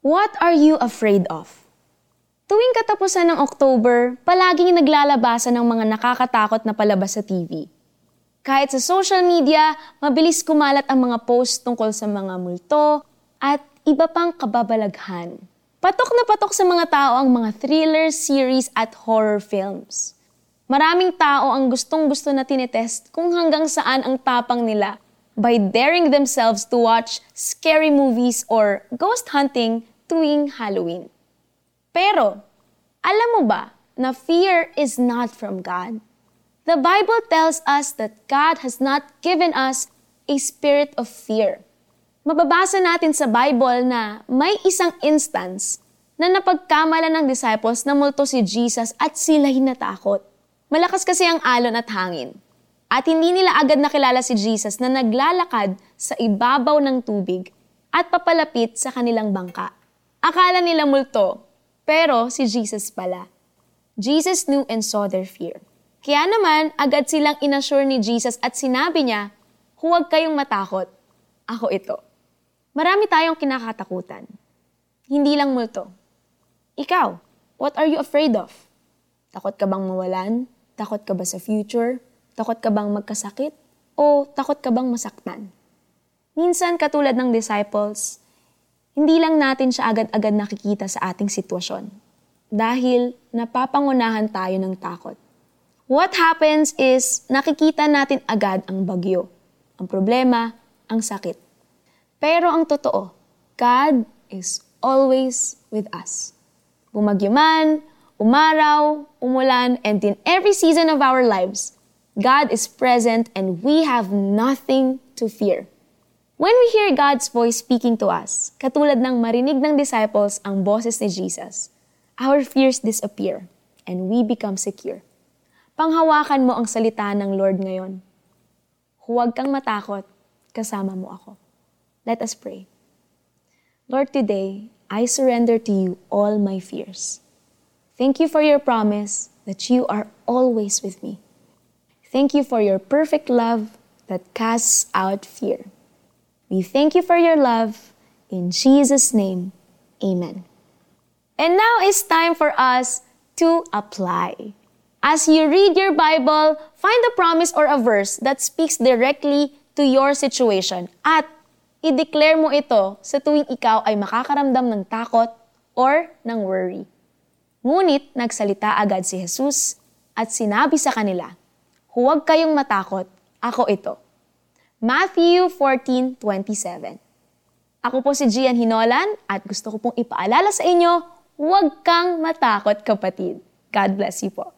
What are you afraid of? Tuwing katapusan ng October, palaging naglalabasan ng mga nakakatakot na palabas sa TV. Kahit sa social media, mabilis kumalat ang mga post tungkol sa mga multo at iba pang kababalaghan. Patok na patok sa mga tao ang mga thriller, series at horror films. Maraming tao ang gustong-gusto na tinetest kung hanggang saan ang tapang nila by daring themselves to watch scary movies or ghost hunting tuwing Halloween. Pero, alam mo ba na fear is not from God? The Bible tells us that God has not given us a spirit of fear. Mababasa natin sa Bible na may isang instance na napagkamala ng disciples na multo si Jesus at sila hinatakot. Malakas kasi ang alon at hangin. At hindi nila agad nakilala si Jesus na naglalakad sa ibabaw ng tubig at papalapit sa kanilang bangka. Akala nila multo, pero si Jesus pala. Jesus knew and saw their fear. Kaya naman, agad silang inassure ni Jesus at sinabi niya, huwag kayong matakot. Ako ito. Marami tayong kinakatakutan. Hindi lang multo. Ikaw, what are you afraid of? Takot ka bang mawalan? Takot ka ba sa future? Takot ka bang magkasakit? O takot ka bang masaktan? Minsan, katulad ng disciples, hindi lang natin siya agad-agad nakikita sa ating sitwasyon. Dahil napapangunahan tayo ng takot. What happens is nakikita natin agad ang bagyo, ang problema, ang sakit. Pero ang totoo, God is always with us. Bumagyo man, umaraw, umulan, and in every season of our lives, God is present and we have nothing to fear. When we hear God's voice speaking to us, katulad ng marinig ng disciples ang boses ni Jesus, our fears disappear and we become secure. Panghawakan mo ang salita ng Lord ngayon. Huwag kang matakot, kasama mo ako. Let us pray. Lord, today, I surrender to you all my fears. Thank you for your promise that you are always with me. Thank you for your perfect love that casts out fear. We thank you for your love. In Jesus' name, amen. And now it's time for us to apply. As you read your Bible, find a promise or a verse that speaks directly to your situation at i-declare mo ito sa tuwing ikaw ay makakaramdam ng takot or ng worry. Ngunit nagsalita agad si Jesus at sinabi sa kanila, Huwag kayong matakot, ako ito. Matthew 14:27. Ako po si Gian Hinolan at gusto ko pong ipaalala sa inyo, huwag kang matakot kapatid. God bless you po.